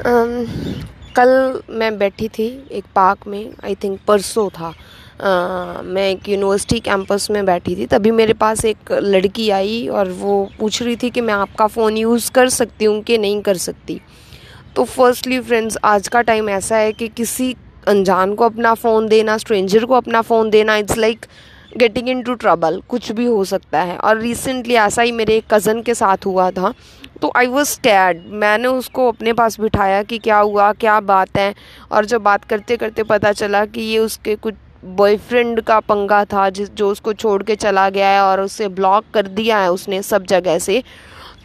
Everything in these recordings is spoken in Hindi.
कल मैं बैठी थी एक पार्क में आई थिंक परसों था। uh, मैं एक यूनिवर्सिटी कैंपस में बैठी थी। तभी मेरे पास एक लड़की आई और वो पूछ रही थी कि मैं आपका फ़ोन यूज़ कर सकती हूँ कि नहीं कर सकती। तो फर्स्टली फ्रेंड्स आज का टाइम ऐसा है कि किसी अनजान को अपना फ़ोन देना स्ट्रेंजर को अपना फ़ोन देना it's like getting into trouble कुछ भी हो सकता है। और रिसेंटली ऐसा ही मेरे एक कज़न के साथ हुआ था। तो आई वॉज़ स्टैड मैंने उसको अपने पास बिठाया कि क्या हुआ क्या बात है। और जब बात करते करते पता चला कि ये उसके कुछ बॉयफ्रेंड का पंगा था जिस जो उसको छोड़ के चला गया है और उसे ब्लॉक कर दिया है उसने सब जगह से।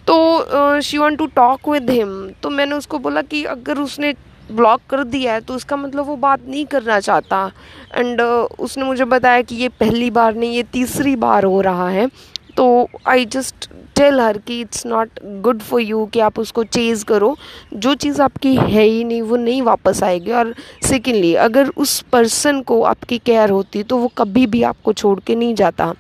तो she want to talk with him तो मैंने उसको बोला कि अगर उसने ब्लॉक कर दिया है तो उसका मतलब वो बात नहीं करना चाहता। एंड uh, उसने मुझे बताया कि ये पहली बार नहीं ये तीसरी बार हो रहा है। तो आई जस्ट टेल हर कि it's not good for you कि आप उसको चेज़ करो। जो चीज़ आपकी है ही नहीं, वो नहीं वापस आएगी। और सेकेंडली अगर उस पर्सन को आपकी केयर होती तो वो कभी भी आपको छोड़ के नहीं जाता।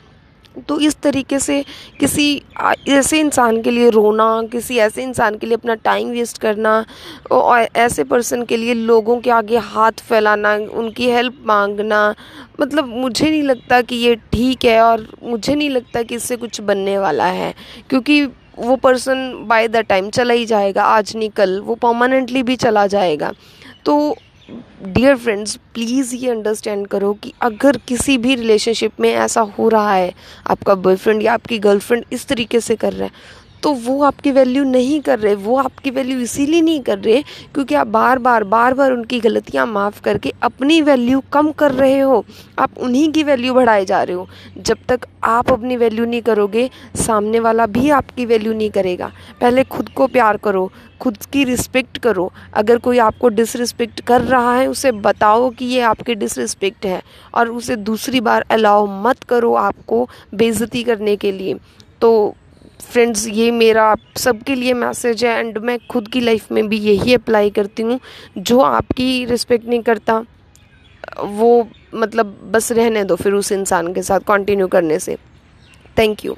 तो इस तरीके से किसी ऐसे इंसान के लिए रोना, किसी ऐसे इंसान के लिए अपना टाइम वेस्ट करना और ऐसे पर्सन के लिए लोगों के आगे हाथ फैलाना, उनकी हेल्प मांगना मतलब मुझे नहीं लगता कि ये ठीक है और मुझे नहीं लगता कि इससे कुछ बनने वाला है, क्योंकि वो पर्सन बाय द टाइम चला ही जाएगा, आज नहीं कल, वो परमानेंटली भी चला जाएगा। तो डियर फ्रेंड्स प्लीज़ ये अंडरस्टैंड करो कि अगर किसी भी रिलेशनशिप में ऐसा हो रहा है, आपका बॉयफ्रेंड या आपकी गर्लफ्रेंड इस तरीके से कर रहा है तो वो आपकी वैल्यू नहीं कर रहे, वो आपकी वैल्यू इसीलिए नहीं कर रहे क्योंकि आप बार बार बार बार उनकी गलतियाँ माफ़ करके अपनी वैल्यू कम कर रहे हो। आप उन्हीं की वैल्यू बढ़ाए जा रहे हो। जब तक आप अपनी वैल्यू नहीं करोगे, सामने वाला भी आपकी वैल्यू नहीं करेगा। पहले खुद को प्यार करो, खुद की रिस्पेक्ट करो। अगर कोई आपको डिसरिस्पेक्ट कर रहा है, उसे बताओ कि ये आपके डिसरिस्पेक्ट है और उसे दूसरी बार अलाउ मत करो आपको बेइज्जती करने के लिए। तो फ्रेंड्स ये मेरा आप सबके लिए मैसेज है एंड मैं खुद की लाइफ में भी यही अप्लाई करती हूँ। जो आपकी रिस्पेक्ट नहीं करता, वो मतलब बस रहने दो फिर उस इंसान के साथ कंटिन्यू करने से। Thank you